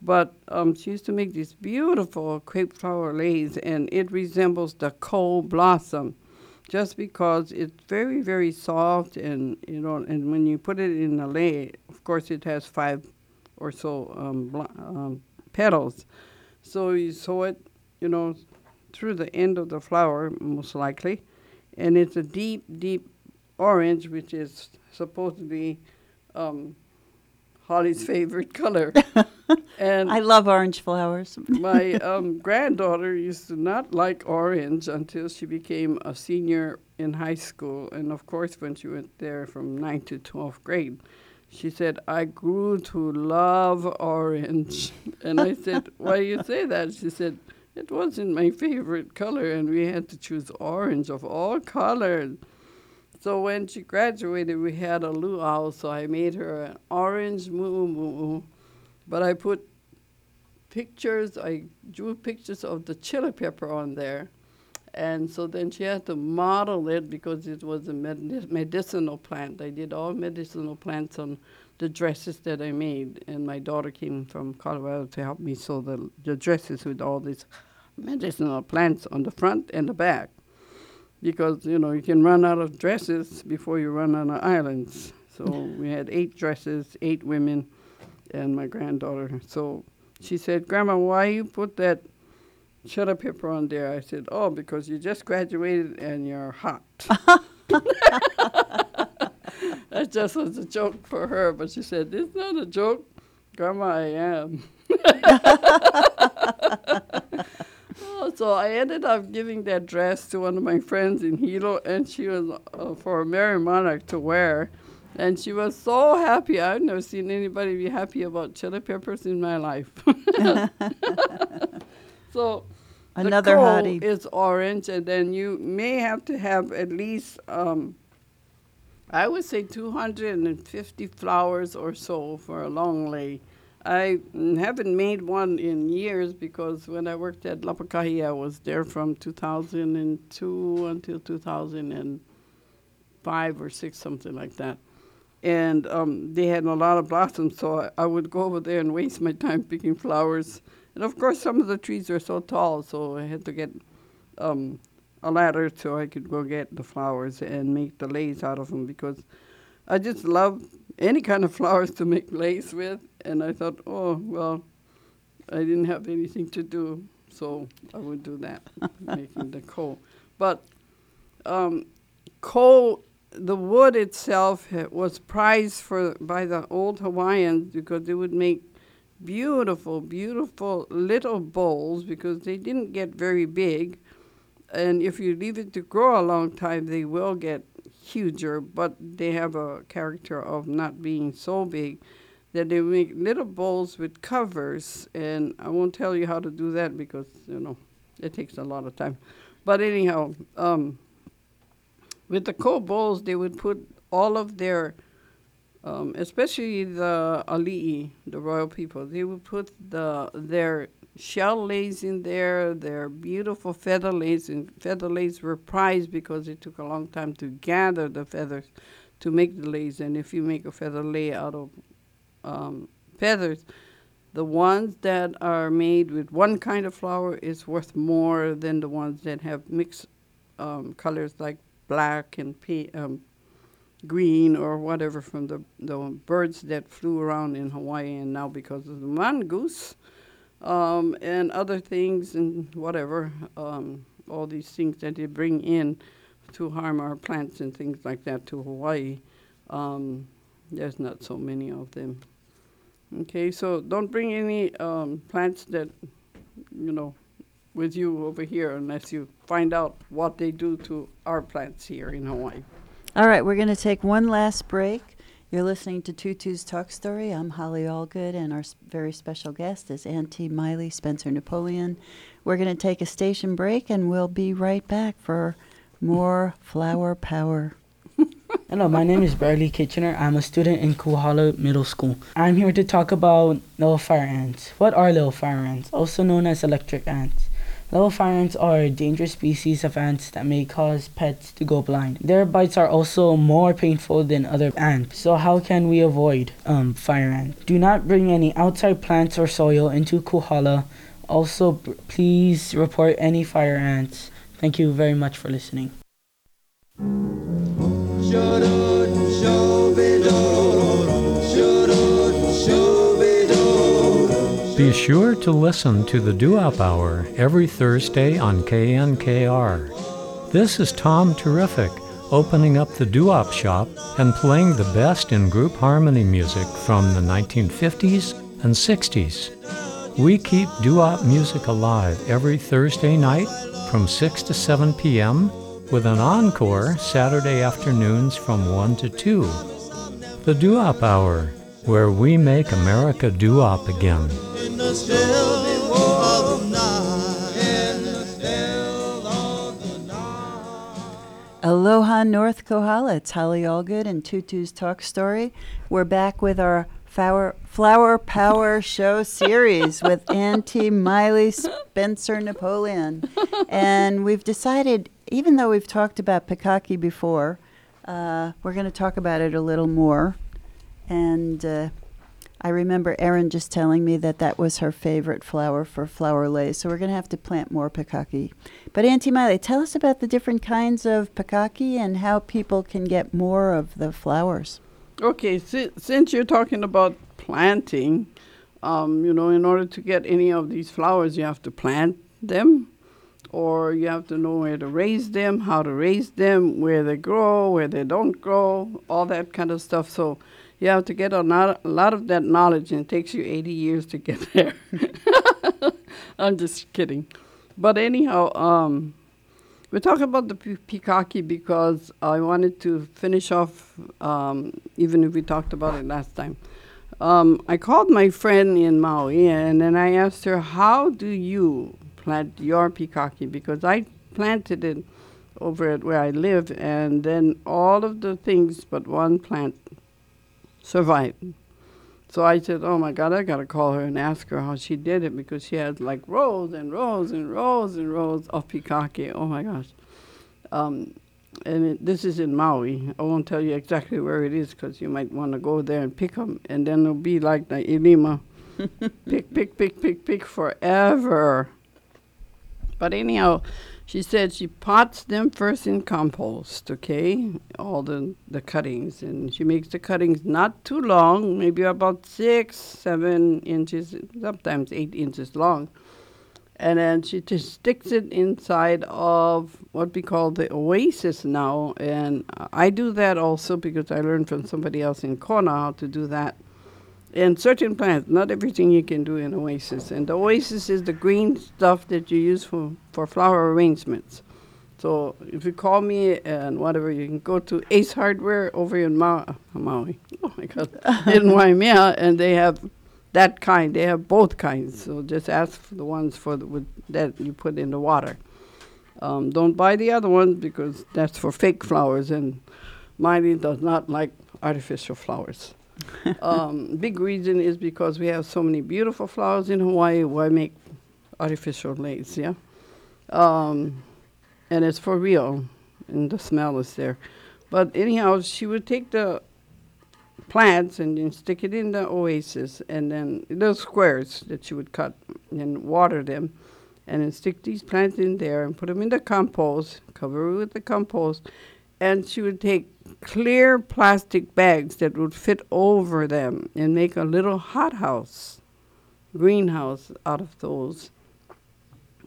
But um, she used to make these beautiful crepe flower leis, and it resembles the kou blossom, just because it's very, very soft, and you know, and when you put it in a lei, of course, it has five or so um, um, petals. So you sew it, you know, through the end of the flower, most likely, and it's a deep, deep orange, which is supposed to be um, Holly's [LAUGHS] favorite color. [LAUGHS] and I love orange flowers. [LAUGHS] my um, granddaughter used to not like orange until she became a senior in high school, and of course, when she went there from ninth to twelfth grade. She said, I grew to love orange. [LAUGHS] And I said, Why do you say that? She said, It wasn't my favorite color, and we had to choose orange of all colors. So when she graduated, we had a luau, so I made her an orange moo moo. But I put pictures, I drew pictures of the chili pepper on there. And so then she had to model it because it was a med- medicinal plant. I did all medicinal plants on the dresses that I made. And my daughter came from Colorado to help me sew the, the dresses with all these medicinal plants on the front and the back. Because, you know, you can run out of dresses before you run out of islands. So we had eight dresses, eight women, and my granddaughter. So she said, Grandma, why you put that cheddar pepper on there? I said, Oh, because you just graduated and you're hot. [LAUGHS] [LAUGHS] that just was a joke for her, but she said, It's not a joke. Grandma, I am. [LAUGHS] oh, so I ended up giving that dress to one of my friends in Hilo, and she was uh, for a Merrie Monarch to wear. And she was so happy. I've never seen anybody be happy about chili peppers in my life. so Another the kou haole. is orange, and then you may have to have at least, um, I would say, 250 flowers or so for a long lei. I haven't made one in years because when I worked at Lapakahi, I was there from 2002 until 2005 or six, something like that. And um, they had a lot of blossoms, so I, I would go over there and waste my time picking flowers. And of course, some of the trees are so tall, so I had to get um, a ladder so I could go get the flowers and make the leis out of them because I just love any kind of [LAUGHS] flowers to make leis with. And I thought, oh, well, I didn't have anything to do, so I would do that, [LAUGHS] making the kou. But um, kou, the wood itself was prized for by the old Hawaiians because they would make beautiful, beautiful little bowls because they didn't get very big. And if you leave it to grow a long time, they will get huger, but they have a character of not being so big that they make little bowls with covers. And I won't tell you how to do that because, you know, it takes a lot of time. But anyhow, um, with the kou bowls, they would put all of their um, especially the ali'i, the royal people, they would put the their shell leis in there, their beautiful feather leis, and feather leis were prized because it took a long time to gather the feathers to make the leis. And if you make a feather lei out of um, feathers, the ones that are made with one kind of flower is worth more than the ones that have mixed um, colors like black and pe- um, green or whatever from the, the birds that flew around in Hawaii, and now because of the mongoose um, and other things and whatever, um, all these things that they bring in to harm our plants and things like that to Hawaii, um, there's not so many of them. Okay, so don't bring any um, plants that, you know, with you over here unless you find out what they do to our plants here in Hawaii. All right, we're going to take one last break. You're listening to Tutu's Talk Story. I'm Holly Allgood, and our very special guest is Auntie Miley Spencer Napoleon. We're going to take a station break, and we'll be right back for more [LAUGHS] flower power. Hello, my name is Bradley Kitchener. I'm a student in Kohala Middle School. I'm here to talk about little fire ants. What are little fire ants, also known as electric ants? Little fire ants are a dangerous species of ants that may cause pets to go blind. Their bites are also more painful than other ants. So how can we avoid um, fire ants? Do not bring any outside plants or soil into Kohala. Also, please report any fire ants. Thank you very much for listening. Be sure to listen to the Doo-Wop Hour every Thursday on KNKR. This is Tom Terrific, opening up the Doo-Wop shop and playing the best in group harmony music from the 1950s and 60s. We keep doo-wop music alive every Thursday night from 6 to 7 p.m. with an encore Saturday afternoons from 1 to 2. The Doo-Wop Hour, where we make America do up again. Aloha North Kohala. It's Holly Allgood and Tutu's Talk Story. We're back with our flower, flower Power Show series [LAUGHS] with Auntie Miley Spencer Napoleon. And we've decided, even though we've talked about Pikaki before, uh, we're going to talk about it a little more. And uh, I remember Erin just telling me that that was her favorite flower for flower leis. So we're going to have to plant more Pikaki. But Auntie Miley, tell us about the different kinds of Pikaki and how people can get more of the flowers. Okay, si- since you're talking about planting, Um, you know, in order to get any of these flowers, you have to plant them, or you have to know where to raise them, how to raise them, where they grow, where they don't grow, all that kind of stuff. So you have to get a lot, a lot of that knowledge, and it takes you 80 years to get [LAUGHS] there. [LAUGHS] I'm just kidding. But anyhow, um, we talk about the pikaki because I wanted to finish off, um, even if we talked about it last time. Um, I called my friend in Maui and then I asked her, How do you plant your pikaki? Because I planted it over at where I live, and then all of the things but one plant survived. So I said, Oh my God, I got to call her and ask her how she did it because she had like rows and rows and rows and rows of pikake. Oh my gosh. Um, and it, this is in Maui. I won't tell you exactly where it is because you might want to go there and pick them, and then it'll be like the Ilima, [LAUGHS] pick, pick, pick, pick, pick forever. But anyhow, she said she pots them first in compost, okay, all the the cuttings, and she makes the cuttings not too long, maybe about six, seven inches, sometimes eight inches long. And then she just sticks it inside of what we call the oasis now and i do that also because i learned from somebody else in kona how to do that and certain plants not everything you can do in oasis and the oasis is the green stuff that you use for, for flower arrangements so if you call me and whatever you can go to ace hardware over in Ma- maui oh my god [LAUGHS] in waimea and they have that kind. They have both kinds. So just ask for the ones for the, with, that you put in the water. Um, don't buy the other ones because that's for fake flowers, and mine does not like artificial flowers. Um, big reason is because we have so many beautiful flowers in Hawaii. Why make artificial leis? Yeah, um, and it's for real, and the smell is there. But anyhow, she would take the plants and then stick it in the oasis and then those squares that she would cut and water them and then stick these plants in there and put them in the compost cover it with the compost and she would take clear plastic bags that would fit over them and make a little hothouse greenhouse out of those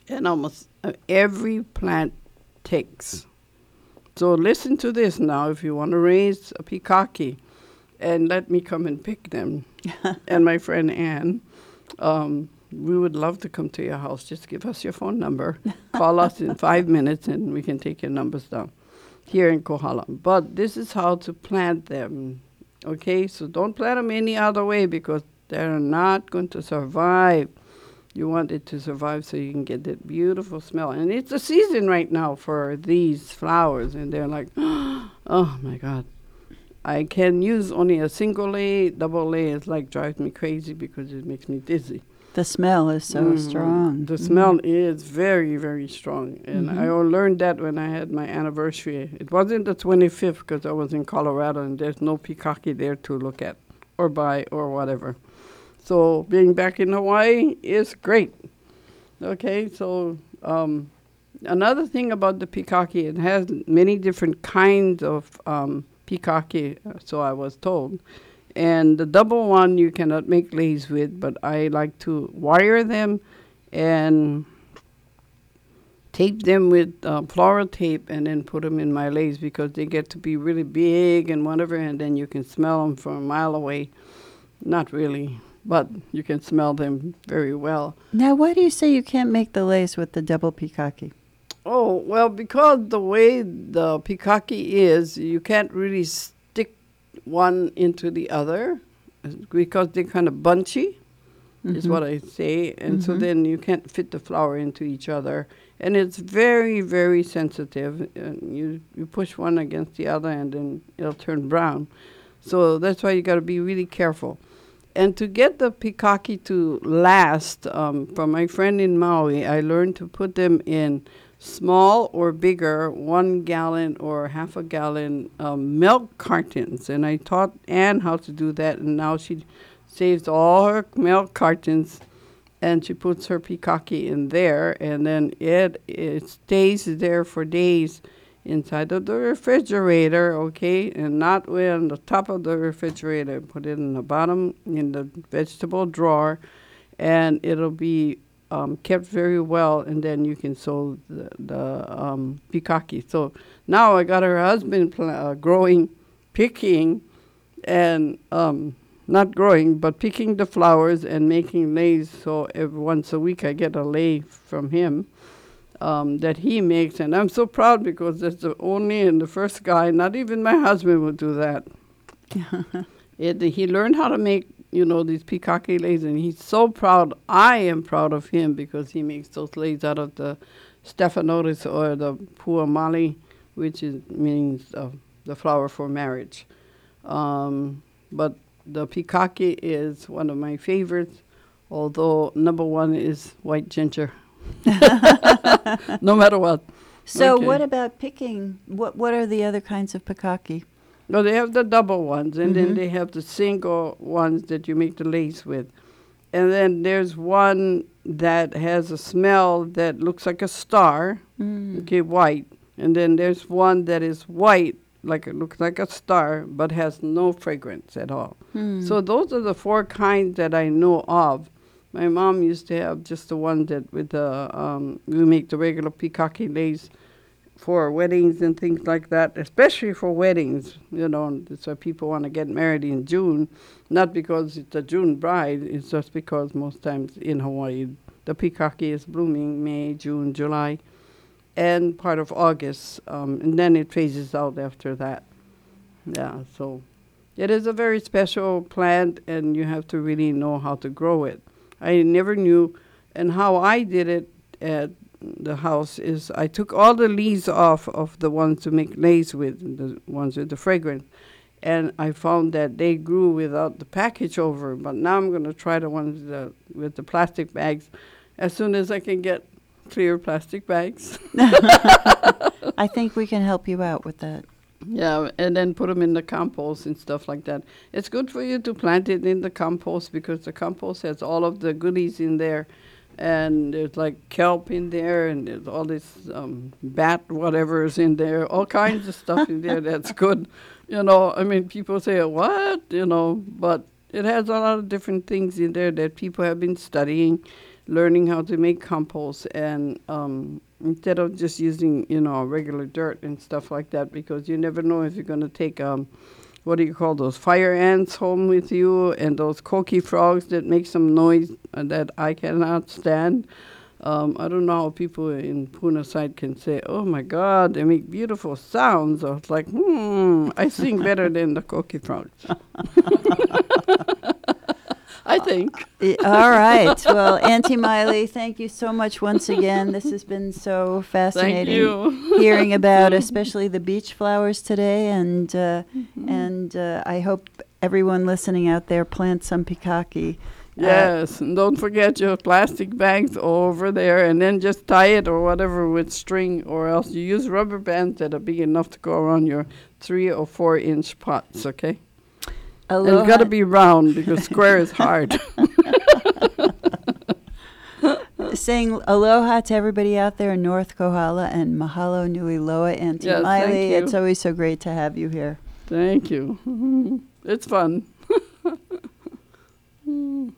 and almost uh, every plant takes so listen to this now if you want to raise a pikaki and let me come and pick them. [LAUGHS] and my friend Anne, um, we would love to come to your house. Just give us your phone number. Call us in [LAUGHS] five minutes and we can take your numbers down here in Kohala. But this is how to plant them. Okay, so don't plant them any other way because they're not going to survive. You want it to survive so you can get that beautiful smell. And it's the season right now for these flowers, and they're like, [GASPS] oh my God, I can use only a single lei. Double lei is like drives me crazy because it makes me dizzy. The smell is so Mhm. strong. The Mhm. smell is very, very strong. And I learned that when I had my anniversary. It wasn't the 25th because I was in Colorado and there's no pikaki there to look at or buy or whatever. So being back in Hawaii is great. Okay, so um, another thing about the pikaki, it has many different kinds of um, uh, so I was told. And the double one you cannot make leis with, but I like to wire them and tape them with uh, floral tape and then put them in my leis because they get to be really big and whatever, and then you can smell them from a mile away. Not really, but you can smell them very well. Now, why do you say you can't make the leis with the double pikaki? Oh, well, because the way the pikaki is, you can't really stick one into the other because they're kind of bunchy, is what I say. And so then you can't fit the flower into each other. And it's very, very sensitive. And you, you push one against the other and then it'll turn brown. So that's why you got to be really careful. And to get the pikaki to last, um, from my friend in Maui, I learned to put them in small or bigger, one gallon or half a gallon um, milk cartons. And I taught Anne how to do that, and now she saves all her milk cartons and she puts her pikaki in there, and then it, it stays there for days. inside of the refrigerator, okay, and not on the top of the refrigerator. Put it in the bottom in the vegetable drawer, and it'll be um, kept very well. And then you can sow the, the um, pikaki. So now I got her husband pl- uh, growing, picking, and um, not growing, but picking the flowers and making leis. So every once a week I get a lei from him um, that he makes, and I'm so proud because that's the only and the first guy. Not even my husband would do that. [LAUGHS] it, he learned how to make you know these pikaki leis, and he's so proud. I am proud of him because he makes those leis out of the stephanotis or the puamali, which is means uh, the flower for marriage. Um, but the pikaki is one of my favorites, although number one is white ginger. [LAUGHS] [LAUGHS] no matter what. So, Okay. what about picking? What What are the other kinds of pikaki? No, they have the double ones, and Mhm. then they have the single ones that you make the leis with. And then there's one that has a smell that looks like a star, Mm. okay, white. And then there's one that is white, like it looks like a star, but has no fragrance at all. Hmm. So those are the four kinds that I know of. My mom used to have just the one that with the um, we make the regular pikaki leis for weddings and things like that, especially for weddings. You know, why people want to get married in June, not because it's a June bride. It's just because most times in Hawaii the pikaki is blooming May, June, July, and part of August, um, and then it phases out after that. Yeah, so it is a very special plant, and you have to really know how to grow it. I never knew, and how I did it at the house is I took all the leaves off of the ones to make leis with, the ones with the fragrance, and I found that they grew without the package over. But now I'm going to try the ones that, with the plastic bags, as soon as I can get clear plastic bags. [LAUGHS] [LAUGHS] I think we can help you out with that. Yeah, and then put them in the compost and stuff like that. It's good for you to plant it in the compost because the compost has all of the goodies in there. And there's like kelp in there, and there's all this um, bat whatever is in there, all kinds of stuff in there that's [LAUGHS] good. You know, I mean, people say, what? You know, but it has a lot of different things in there that people have been studying, learning how to make compost. And um, instead of just using, you know, regular dirt and stuff like that, because you never know if you're going to take, um, what do you call those, fire ants home with you and those coqui frogs that make some noise that I cannot stand. Um, I don't know how people in Puna side can say, oh my God, they make beautiful sounds. I was like, hmm, I sing better than the coqui frogs. [LAUGHS] I think. [LAUGHS] All right. Well, Auntie Miley, thank you so much once again. This has been so fascinating [LAUGHS] hearing about, especially the beach flowers today, and uh, and uh, I hope everyone listening out there plants some pikaki. Uh, Yes, and don't forget your plastic bags over there, and then just tie it or whatever with string, or else you use rubber bands that are big enough to go around your three or four inch pots. Okay, Aloha. It's got to be round because square is hard. [LAUGHS] Saying aloha to everybody out there in North Kohala and mahalo nui loa and yes, Miley. It's always so great to have you here. Thank you. [LAUGHS] It's fun. [LAUGHS]